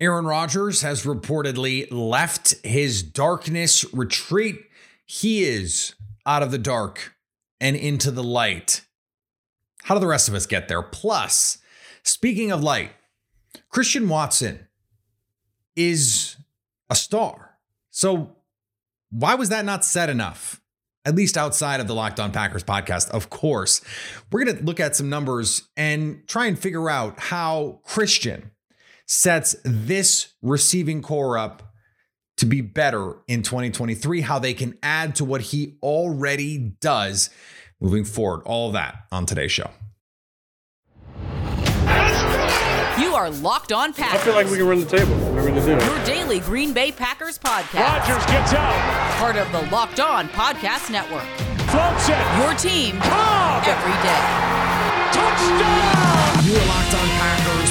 Aaron Rodgers has reportedly left his darkness retreat. He is out of the dark and into the light. How do the rest of us get there? Plus, speaking of light, Christian Watson is a star. So, why was that not said enough? At least outside of the Locked On Packers podcast, of course. We're going to look at some numbers and try and figure out how Christian sets this receiving corps up to be better in 2023, how they can add to what he already does moving forward. All of that on today's show. You are Locked On Packers. I feel like we can run the table. We're going to do it. Your daily Green Bay Packers podcast. Rodgers gets out. Part of the Locked On Podcast Network. Floats it. Your team Cobb. every day. Touchdown. You are Locked On Packers,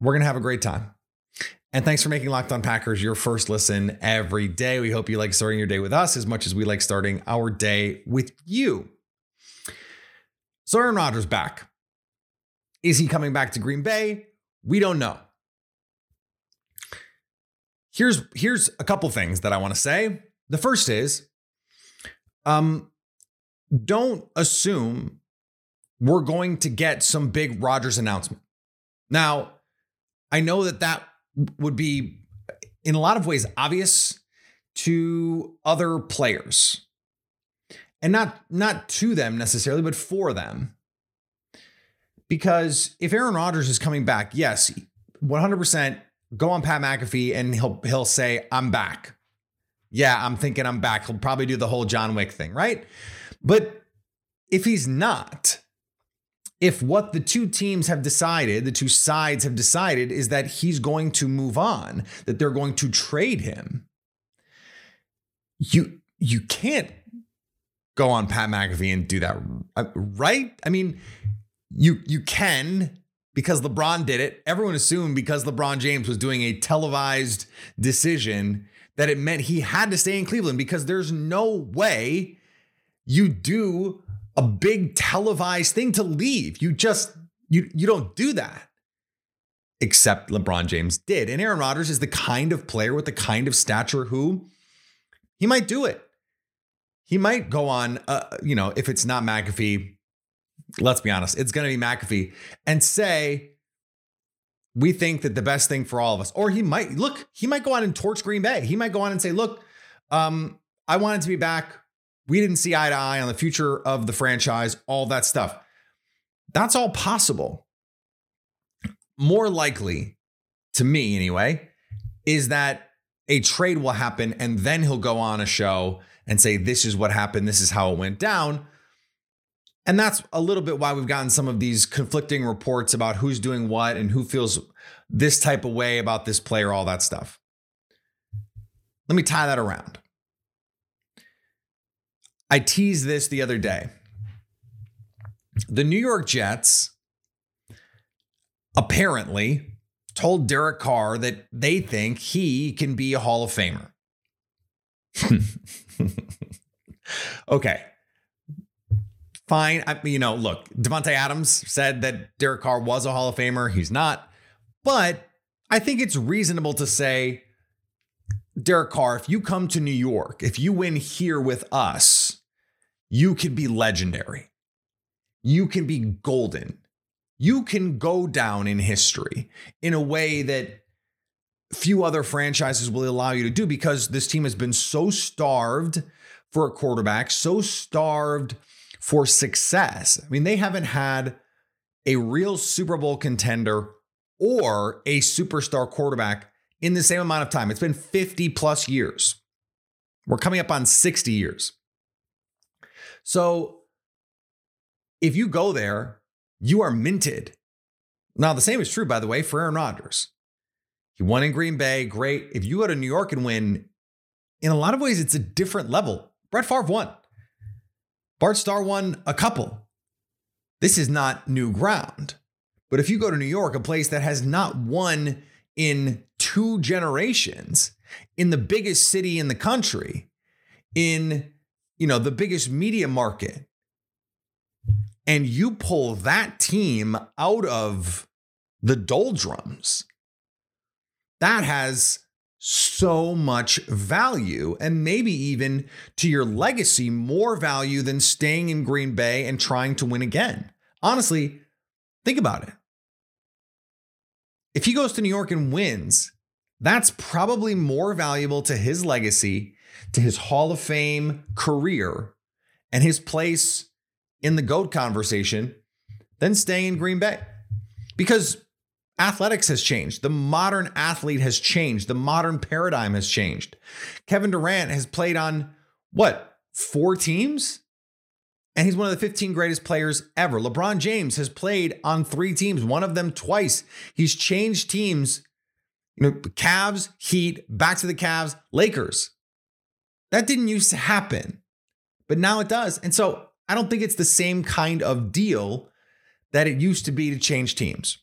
we're going to have a great time. And thanks for making Locked On Packers your first listen every day. We hope you like starting your day with us as much as we like starting our day with you. So, Aaron Rodgers back. Is he coming back to Green Bay? We don't know. Here's here's a couple things that I want to say. The first is um don't assume we're going to get some big Rodgers announcement. Now, I know that that would be in a lot of ways obvious to other players. And not not to them necessarily, but for them. Because if Aaron Rodgers is coming back, yes, 100% go on Pat McAfee and he'll he'll say I'm back. Yeah, I'm thinking I'm back. He'll probably do the whole John Wick thing, right? But if he's not, if what the two teams have decided, the two sides have decided, is that he's going to move on, that they're going to trade him, you you can't go on Pat McAfee and do that, uh, right? I mean, you you can because LeBron did it. Everyone assumed because LeBron James was doing a televised decision that it meant he had to stay in Cleveland because there's no way you do a big televised thing to leave. You just you you don't do that. Except LeBron James did. And Aaron Rodgers is the kind of player with the kind of stature who he might do it. He might go on uh, you know, if it's not McAfee, let's be honest, it's going to be McAfee and say we think that the best thing for all of us or he might look, he might go on and torch Green Bay. He might go on and say, "Look, um I wanted to be back we didn't see eye to eye on the future of the franchise, all that stuff. That's all possible. More likely, to me anyway, is that a trade will happen and then he'll go on a show and say, This is what happened, this is how it went down. And that's a little bit why we've gotten some of these conflicting reports about who's doing what and who feels this type of way about this player, all that stuff. Let me tie that around. I teased this the other day. The New York Jets apparently told Derek Carr that they think he can be a Hall of Famer. okay. Fine. I, you know, look, Davante Adams said that Derek Carr was a Hall of Famer. He's not. But I think it's reasonable to say, Derek Carr, if you come to New York, if you win here with us, you can be legendary. You can be golden. You can go down in history in a way that few other franchises will allow you to do because this team has been so starved for a quarterback, so starved for success. I mean, they haven't had a real Super Bowl contender or a superstar quarterback in the same amount of time. It's been 50 plus years. We're coming up on 60 years. So if you go there, you are minted. Now, the same is true, by the way, for Aaron Rodgers. He won in Green Bay. Great. If you go to New York and win, in a lot of ways, it's a different level. Brett Favre won. Bart Starr won a couple. This is not new ground. But if you go to New York, a place that has not won in two generations, in the biggest city in the country, in you know the biggest media market, and you pull that team out of the doldrums, that has so much value and maybe even to your legacy more value than staying in Green Bay and trying to win again. Honestly, think about it. If he goes to New York and wins, that's probably more valuable to his legacy, to his Hall of Fame career, and his place in the GOAT conversation than staying in Green Bay. Because athletics has changed. The modern athlete has changed. The modern paradigm has changed. Kevin Durant has played on what, four teams? And he's one of the 15 greatest players ever. LeBron James has played on three teams, one of them twice. He's changed teams, you know, Cavs, Heat, back to the Cavs, Lakers. That didn't used to happen, but now it does. And so I don't think it's the same kind of deal that it used to be to change teams.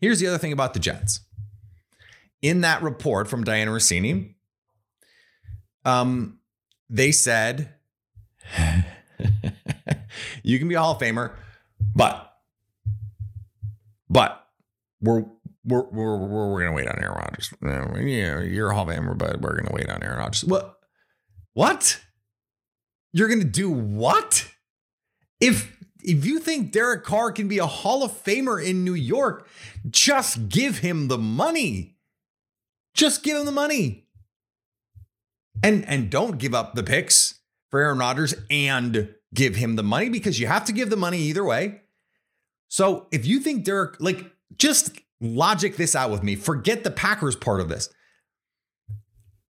Here's the other thing about the Jets. In that report from Dianna Russini, um, they said you can be a Hall of Famer, but but we're we're we're we're, we're gonna wait on Aaron Rodgers. Yeah, you're a Hall of Famer, but we're gonna wait on Aaron Rodgers. What? What? You're gonna do what? If if you think Derek Carr can be a Hall of Famer in New York, just give him the money. Just give him the money. And and don't give up the picks for Aaron Rodgers and give him the money because you have to give the money either way. So if you think Derek, like, just logic this out with me. Forget the Packers part of this.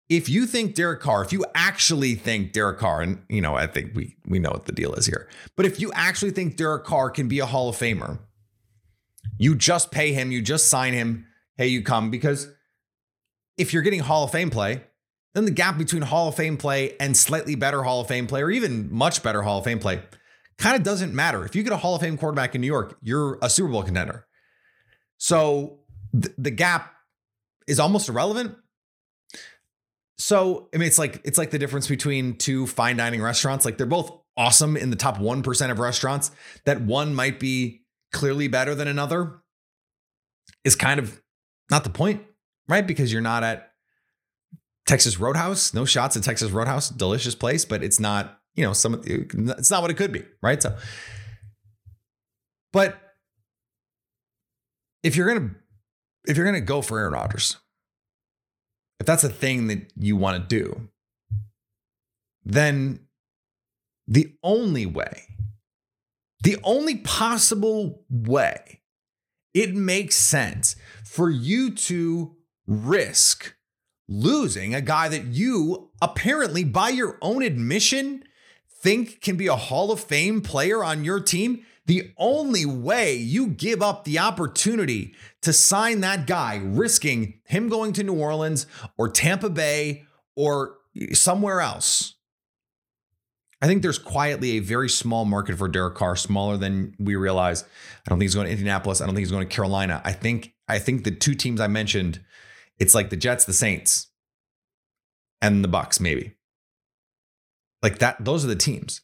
If you think Derek Carr, if you actually think Derek Carr, and you know, I think we we know what the deal is here, but if you actually think Derek Carr can be a Hall of Famer, you just pay him, you just sign him, hey, you come because if you're getting Hall of Fame play, then the gap between Hall of Fame play and slightly better Hall of Fame play, or even much better Hall of Fame play, kind of doesn't matter. If you get a Hall of Fame quarterback in New York, you're a Super Bowl contender. So th- the gap is almost irrelevant. So I mean, it's like it's like the difference between two fine dining restaurants. Like they're both awesome in the top one percent of restaurants. That one might be clearly better than another is kind of not the point, right? Because you're not at Texas Roadhouse. No shots at Texas Roadhouse, delicious place, but it's not, you know, some it's not what it could be, right? So but if you're to if you're to go for Aaron Rodgers, if that's a thing that you want to do, then the only way, the only possible way it makes sense for you to risk losing a guy that you apparently, by your own admission, think can be a Hall of Fame player on your team. The only way you give up the opportunity to sign that guy, risking him going to New Orleans or Tampa Bay or somewhere else. I think there's quietly a very small market for Derek Carr, smaller than we realize. I don't think he's going to Indianapolis. I don't think he's going to Carolina. I think I think the two teams I mentioned, it's like the Jets, the Saints, and the Bucks, maybe. Like that, those are the teams.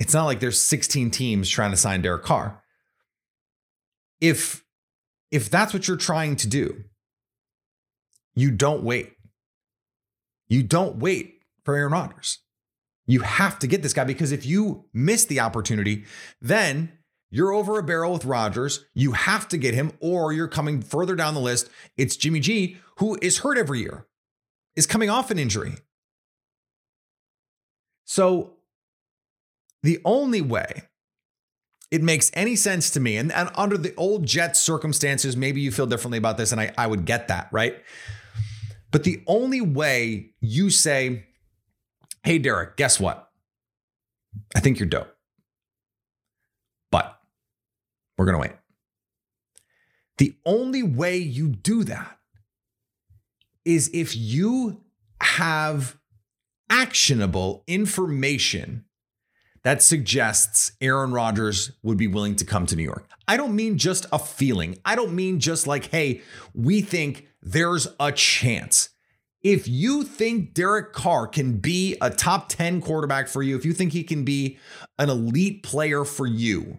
It's not like there's 16 teams trying to sign Derek Carr. If if that's what you're trying to do, you don't wait. You don't wait for Aaron Rodgers. You have to get this guy because if you miss the opportunity, then you're over a barrel with Rodgers. You have to get him, or you're coming further down the list. It's Jimmy G, who is hurt every year, is coming off an injury. So the only way it makes any sense to me, and, and under the old Jets circumstances, maybe you feel differently about this, and I, I would get that, right? But the only way you say, hey, Derek, guess what? I think you're dope. But we're going to wait. The only way you do that is if you have actionable information that suggests Aaron Rodgers would be willing to come to New York. I don't mean just a feeling. I don't mean just like, hey, we think there's a chance. If you think Derek Carr can be a top 10 quarterback for you, if you think he can be an elite player for you,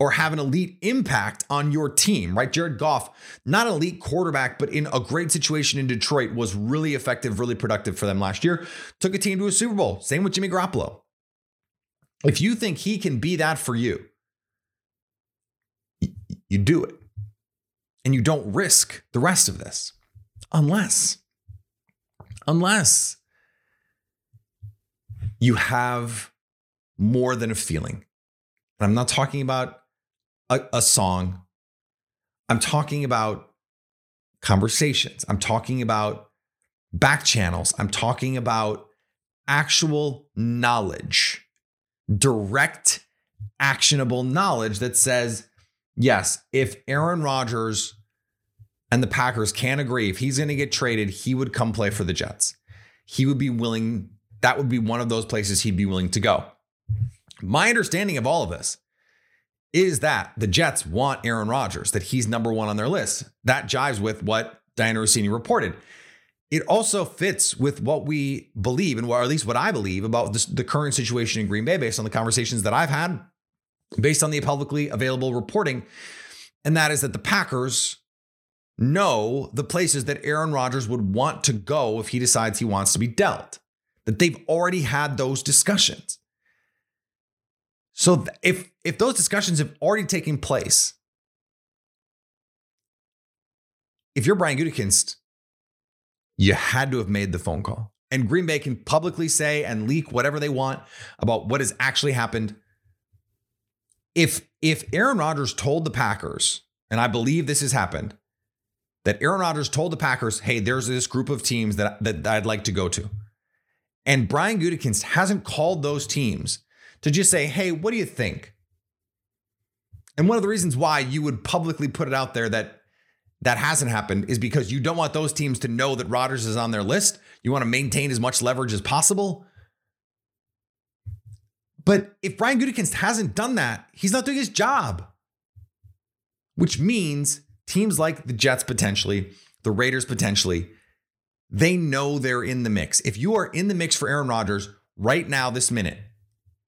or have an elite impact on your team, right? Jared Goff, not an elite quarterback, but in a great situation in Detroit, was really effective, really productive for them last year. Took a team to a Super Bowl. Same with Jimmy Garoppolo. If you think he can be that for you, you do it. And you don't risk the rest of this. Unless, unless you have more than a feeling. And I'm not talking about a, a song. I'm talking about conversations. I'm talking about back channels. I'm talking about actual knowledge, direct, actionable knowledge that says, yes, if Aaron Rodgers and the Packers can't agree, if he's going to get traded, he would come play for the Jets. He would be willing, that would be one of those places he'd be willing to go. My understanding of all of this is that the Jets want Aaron Rodgers, that he's number one on their list. That jives with what Dianna Russini reported. It also fits with what we believe, and or at least what I believe about this, the current situation in Green Bay, based on the conversations that I've had, based on the publicly available reporting. And that is that the Packers know the places that Aaron Rodgers would want to go if he decides he wants to be dealt, that they've already had those discussions. So if if those discussions have already taken place, if you're Brian Gutekunst, you had to have made the phone call. And Green Bay can publicly say and leak whatever they want about what has actually happened. If if Aaron Rodgers told the Packers, and I believe this has happened, that Aaron Rodgers told the Packers, "Hey, there's this group of teams that that, that I'd like to go to," and Brian Gutekunst hasn't called those teams to just say, "Hey, what do you think?" And one of the reasons why you would publicly put it out there that that hasn't happened is because you don't want those teams to know that Rodgers is on their list. You want to maintain as much leverage as possible. But if Brian Gutekunst hasn't done that, he's not doing his job. Which means teams like the Jets potentially, the Raiders potentially, they know they're in the mix. If you are in the mix for Aaron Rodgers right now, this minute,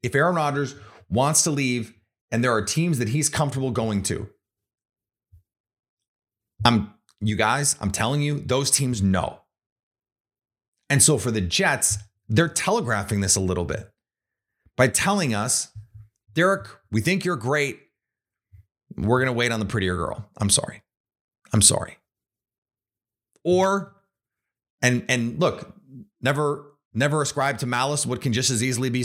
if Aaron Rodgers wants to leave and there are teams that he's comfortable going to, I'm you guys, I'm telling you, those teams know. And so for the Jets, they're telegraphing this a little bit by telling us, Derek, we think you're great. We're going to wait on the prettier girl. I'm sorry. I'm sorry. Or and and look, never never ascribe to malice what can just as easily be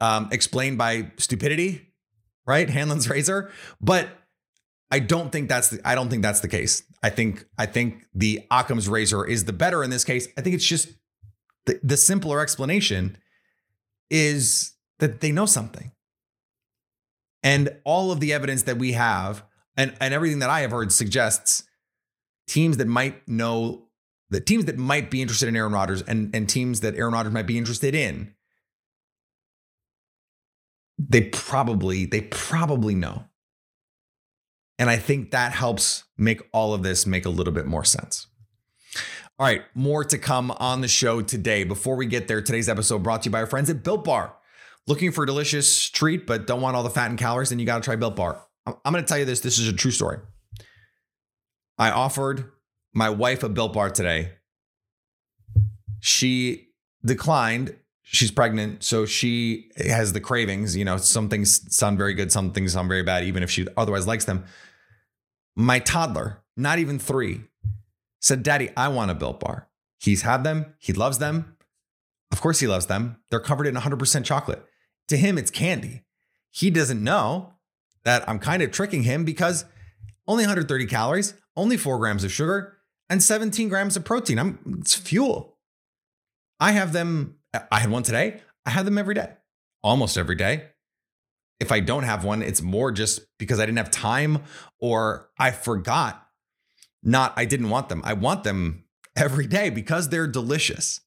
um, explained by stupidity, right? Hanlon's razor, but I don't think that's the I don't think that's the case. I think I think the Occam's razor is the better in this case. I think it's just the, the simpler explanation is that they know something. And all of the evidence that we have and, and everything that I have heard suggests teams that might know the teams that might be interested in Aaron Rodgers and, and teams that Aaron Rodgers might be interested in, they probably, they probably know. And I think that helps make all of this make a little bit more sense. All right, more to come on the show today. Before we get there, today's episode brought to you by our friends at Built Bar. Looking for a delicious treat, but don't want all the fat and calories, then you got to try Built Bar. I'm going to tell you this. This is a true story. I offered my wife a Built Bar today. She declined. She's pregnant, so she has the cravings. You know, some things sound very good, some things sound very bad, even if she otherwise likes them. My toddler, not even three, said, Daddy, I want a Built Bar. He's had them, he loves them. Of course, he loves them. They're covered in 100% chocolate. To him, it's candy. He doesn't know that I'm kind of tricking him because only 130 calories, only four grams of sugar, and 17 grams of protein. I'm it's fuel. I have them. I had one today. I have them every day, almost every day. if I don't have one, it's more just because I didn't have time or I forgot. Not, I didn't want them. I want them every day because they're delicious.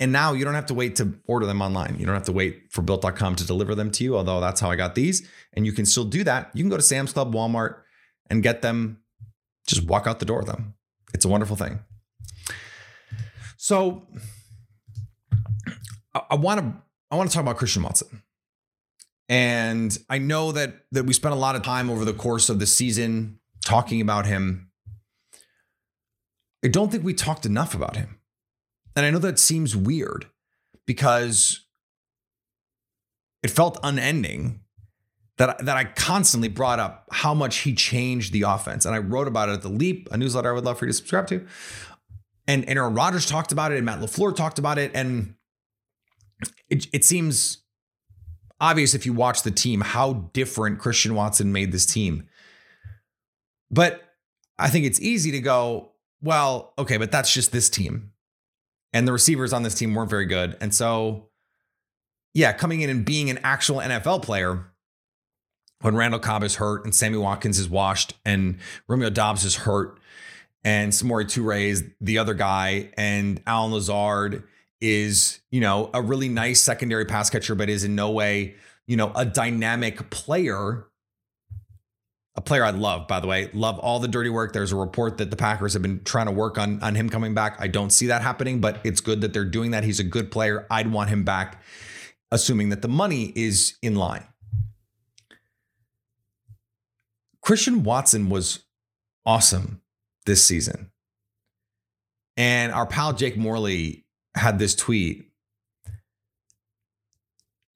And now you don't have to wait to order them online. You don't have to wait for built.com to deliver them to you, although that's how I got these. And you can still do that. You can go to Sam's Club, Walmart, and get them, just walk out the door with them. It's a wonderful thing. So I want to I want to talk about Christian Watson. And I know that that we spent a lot of time over the course of the season talking about him. I don't think we talked enough about him. And I know that seems weird because it felt unending that, that I constantly brought up how much he changed the offense. And I wrote about it at The Leap, a newsletter I would love for you to subscribe to. And, and Aaron Rodgers talked about it, and Matt LaFleur talked about it. And it, it seems obvious if you watch the team how different Christian Watson made this team. But I think it's easy to go, well, okay, but that's just this team. And the receivers on this team weren't very good. And so, yeah, coming in and being an actual NFL player when Randall Cobb is hurt and Sammy Watkins is washed and Romeo Doubs is hurt and Samori Toure is the other guy and Allen Lazard is, you know, a really nice secondary pass catcher, but is in no way, you know, a dynamic player. A player I love, by the way, love all the dirty work. There's a report that the Packers have been trying to work on on him coming back. I don't see that happening, but it's good that they're doing that. He's a good player. I'd want him back, assuming that the money is in line. Christian Watson was awesome this season. And our pal Jake Morley had this tweet.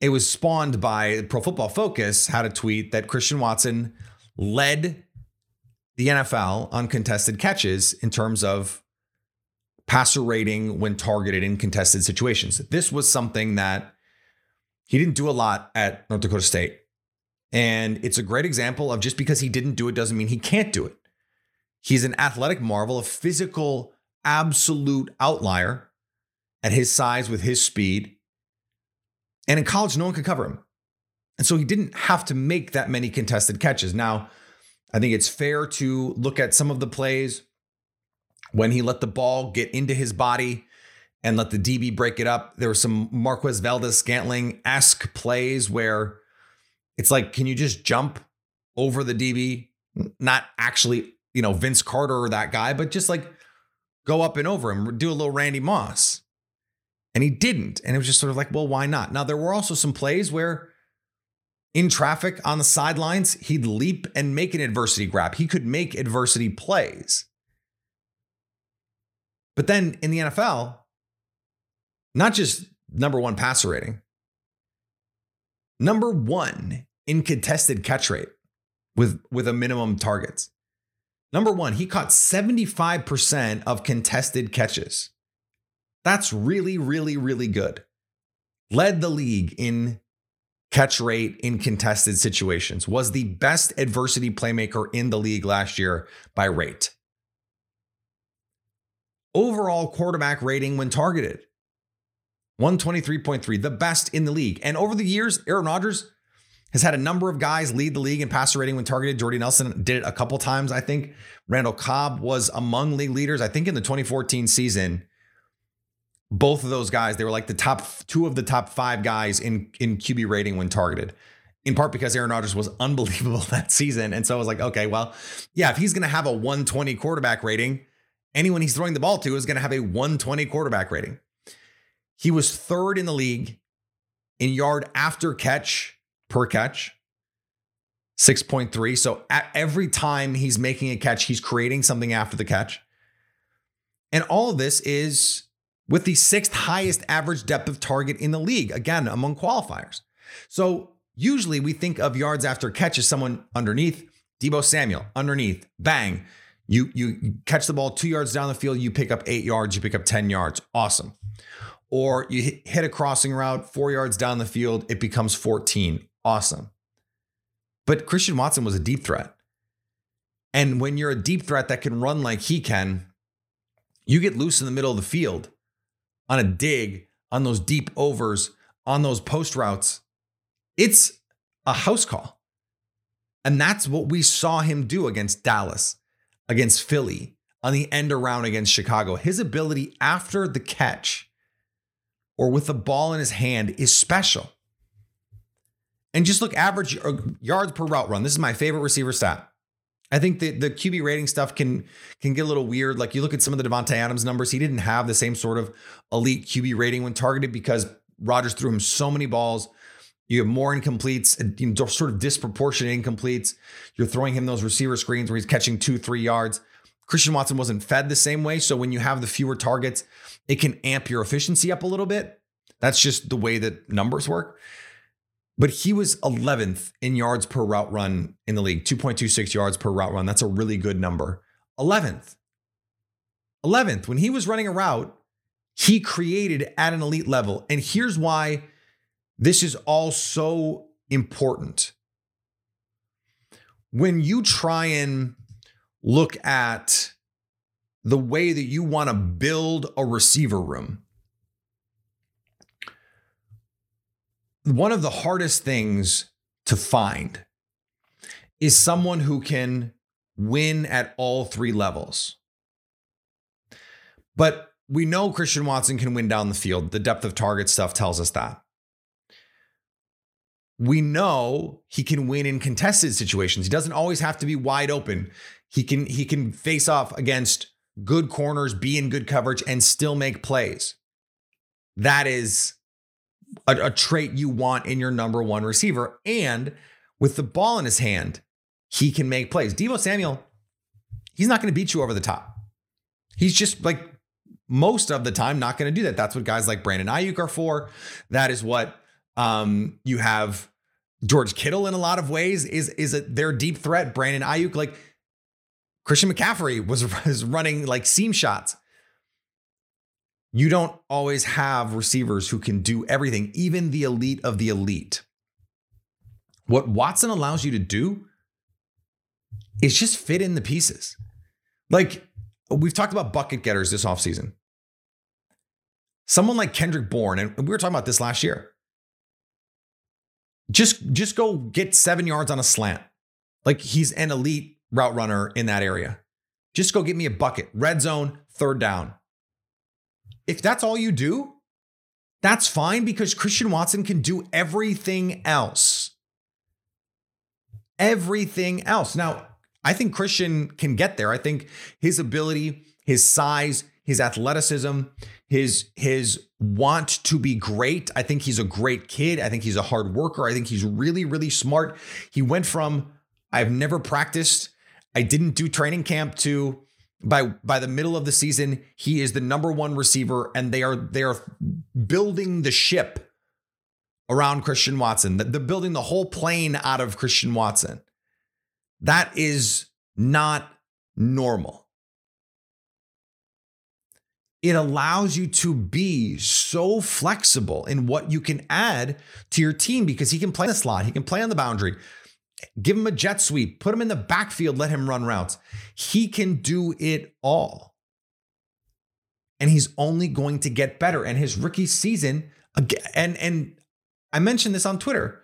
It was spawned by Pro Football Focus, had a tweet that Christian Watson led the NFL on contested catches in terms of passer rating when targeted in contested situations. This was something that he didn't do a lot at North Dakota State. And it's a great example of just because he didn't do it doesn't mean he can't do it. He's an athletic marvel, a physical, absolute outlier at his size with his speed. And in college, no one could cover him. And so he didn't have to make that many contested catches. Now, I think it's fair to look at some of the plays when he let the ball get into his body and let the DB break it up. There were some Marquez Valdes-Scantling esque plays where it's like, can you just jump over the DB? Not actually, you know, Vince Carter or that guy, but just like go up and over him, do a little Randy Moss and he didn't. And it was just sort of like, well, why not? Now, there were also some plays where in traffic on the sidelines, he'd leap and make an adversity grab. He could make adversity plays. But then in the NFL, not just number one passer rating, number one in contested catch rate with, with a minimum targets. Number one, he caught 75% of contested catches. That's really, really, really good. Led the league in catch rate in contested situations, was the best adversity playmaker in the league last year by rate. Overall quarterback rating when targeted 123.3, the best in the league. And over the years, Aaron Rodgers has had a number of guys lead the league in passer rating when targeted. Jordy Nelson did it a couple times, I think. Randall Cobb was among league leaders. I think in the 2014 season, both of those guys, they were like the top two of the top five guys in in QB rating when targeted. In part because Aaron Rodgers was unbelievable that season. And so I was like, okay, well, yeah, if he's going to have a 120 quarterback rating, anyone he's throwing the ball to is going to have a 120 quarterback rating. He was third in the league in yard after catch per catch, 6.3. So at every time he's making a catch, he's creating something after the catch. And all of this is with the sixth highest average depth of target in the league, again, among qualifiers. So usually we think of yards after catch as someone underneath, Deebo Samuel, underneath, bang. You, you catch the ball two yards down the field, you pick up eight yards, you pick up 10 yards. Awesome. Or you hit a crossing route four yards down the field, it becomes 14. Awesome. But Christian Watson was a deep threat. And when you're a deep threat that can run like he can, you get loose in the middle of the field on a dig, on those deep overs, on those post routes, it's a house call. And that's what we saw him do against Dallas, against Philly, on the end around against Chicago. His ability after the catch or with the ball in his hand is special. And just look average yards per route run. This is my favorite receiver stat. I think the, the QB rating stuff can can get a little weird. Like you look at some of the Davante Adams numbers, he didn't have the same sort of elite QB rating when targeted because Rodgers threw him so many balls. You have more incompletes, sort of disproportionate incompletes. You're throwing him those receiver screens where he's catching two, three yards. Christian Watson wasn't fed the same way. So when you have the fewer targets, it can amp your efficiency up a little bit. That's just the way that numbers work. But he was 11th in yards per route run in the league, 2.26 yards per route run. That's a really good number. 11th. 11th. When he was running a route, he created at an elite level. And here's why this is all so important. When you try and look at the way that you want to build a receiver room, one of the hardest things to find is someone who can win at all three levels. But we know Christian Watson can win down the field. The depth of target stuff tells us that. We know he can win in contested situations. He doesn't always have to be wide open. He can he can face off against good corners, be in good coverage and still make plays. That is a, a trait you want in your number one receiver. And with the ball in his hand, he can make plays. Deebo Samuel, he's not going to beat you over the top. He's just like most of the time not going to do that. That's what guys like Brandon Aiyuk are for. That is what um, you have George Kittle in a lot of ways is is a, their deep threat. Brandon Aiyuk, like Christian McCaffrey was, was running like seam shots you don't always have receivers who can do everything, even the elite of the elite. What Watson allows you to do is just fit in the pieces. Like we've talked about bucket getters this offseason. Someone like Kendrick Bourne, and we were talking about this last year. Just, just go get seven yards on a slant. Like he's an elite route runner in that area. Just go get me a bucket. Red zone, third down. If that's all you do, that's fine because Christian Watson can do everything else. Everything else. Now, I think Christian can get there. I think his ability, his size, his athleticism, his his want to be great. I think he's a great kid. I think he's a hard worker. I think he's really really smart. He went from I've never practiced, I didn't do training camp to by by the middle of the season, he is the number one receiver, and they are they are building the ship around Christian Watson. They're building the whole plane out of Christian Watson. That is not normal. It allows you to be so flexible in what you can add to your team because he can play in the slot, he can play on the boundary, Give him a jet sweep, put him in the backfield, let him run routes. He can do it all. And he's only going to get better. And his rookie season, and and I mentioned this on Twitter.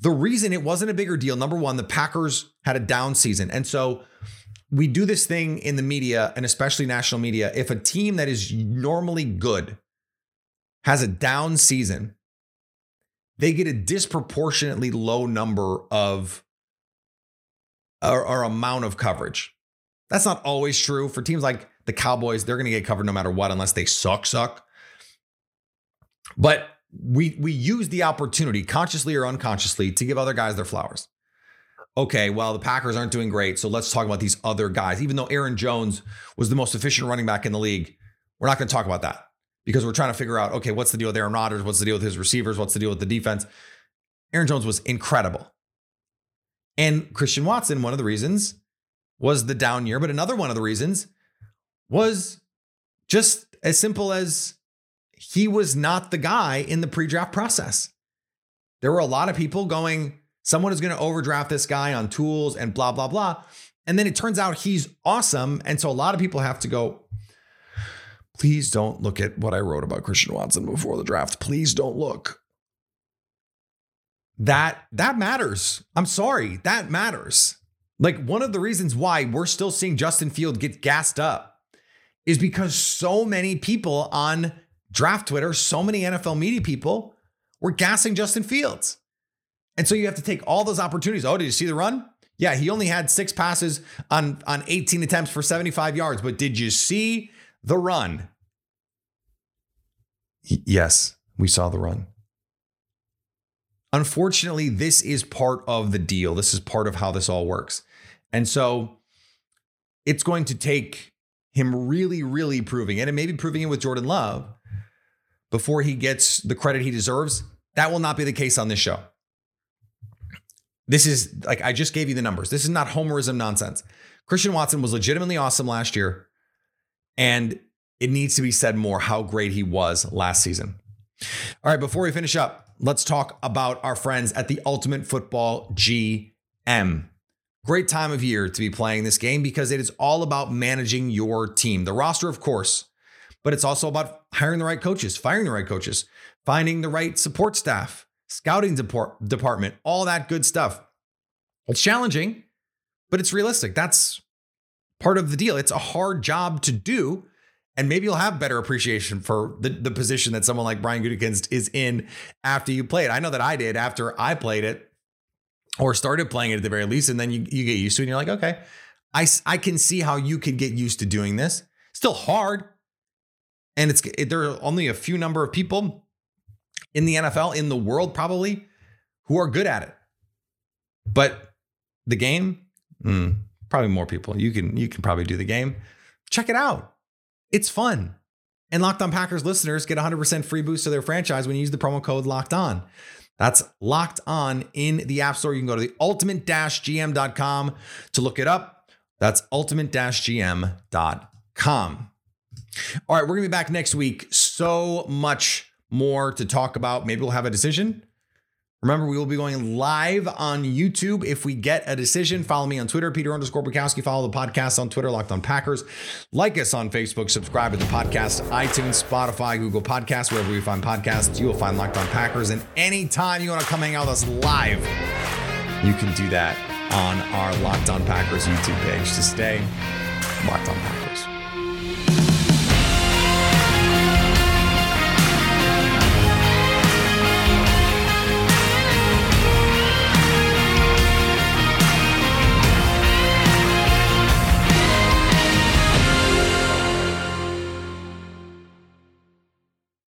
The reason it wasn't a bigger deal, number one, the Packers had a down season. And so we do this thing in the media and especially national media. If a team that is normally good has a down season, they get a disproportionately low number of or, or amount of coverage. That's not always true for teams like the Cowboys. They're going to get covered no matter what, unless they suck, suck. But we we use the opportunity, consciously or unconsciously, to give other guys their flowers. Okay, well, the Packers aren't doing great, so let's talk about these other guys. Even though Aaron Jones was the most efficient running back in the league, we're not going to talk about that because we're trying to figure out okay, what's the deal with Aaron Rodgers? What's the deal with his receivers? What's the deal with the defense? Aaron Jones was incredible. And Christian Watson, one of the reasons was the down year, but another one of the reasons was just as simple as he was not the guy in the pre draft process. There were a lot of people going, someone is going to overdraft this guy on tools and blah, blah, blah. And then it turns out he's awesome. And so a lot of people have to go, Please don't look at what I wrote about Christian Watson before the draft. Please don't look. that that matters. I'm sorry, that matters. Like one of the reasons why we're still seeing Justin Field get gassed up is because so many people on draft Twitter, so many NFL media people were gassing Justin Fields. And so you have to take all those opportunities. Oh, did you see the run? Yeah, he only had six passes on, on 18 attempts for 75 yards. But did you see the run? Yes, we saw the run. Unfortunately, this is part of the deal. This is part of how this all works. And so it's going to take him really, really proving it and maybe proving it with Jordan Love before he gets the credit he deserves. That will not be the case on this show. This is like I just gave you the numbers. This is not homerism nonsense. Christian Watson was legitimately awesome last year, and it needs to be said more how great he was last season. All right, before we finish up, let's talk about our friends at the Ultimate Football GM. Great time of year to be playing this game because it is all about managing your team. The roster, of course, but it's also about hiring the right coaches, firing the right coaches, finding the right support staff, scouting deport- department, all that good stuff. It's challenging, but it's realistic. That's part of the deal. It's a hard job to do. And maybe you'll have better appreciation for the, the position that someone like Brian Gutekunst is in after you play it. I know that I did after I played it or started playing it at the very least. And then you, you get used to it and you're like, okay, I, I can see how you could get used to doing this. Still hard. And it's it, there are only a few number of people in the NFL, in the world probably, who are good at it. But the game, mm, probably more people. You can you can probably do the game. Check it out. It's fun. And Locked On Packers listeners get 100% free boost to their franchise when you use the promo code Locked On. That's locked on in the App Store. You can go to the ultimate-gm.com to look it up. That's ultimate-gm.com. All right, we're going to be back next week. So much more to talk about. Maybe we'll have a decision. Remember, we will be going live on YouTube if we get a decision. Follow me on Twitter, Peter underscore Bukowski. Follow the podcast on Twitter, Locked on Packers. Like us on Facebook. Subscribe to the podcast, iTunes, Spotify, Google Podcasts, wherever you find podcasts. You will find Locked on Packers. And anytime you want to come hang out with us live, you can do that on our Locked on Packers YouTube page to stay Locked on Packers.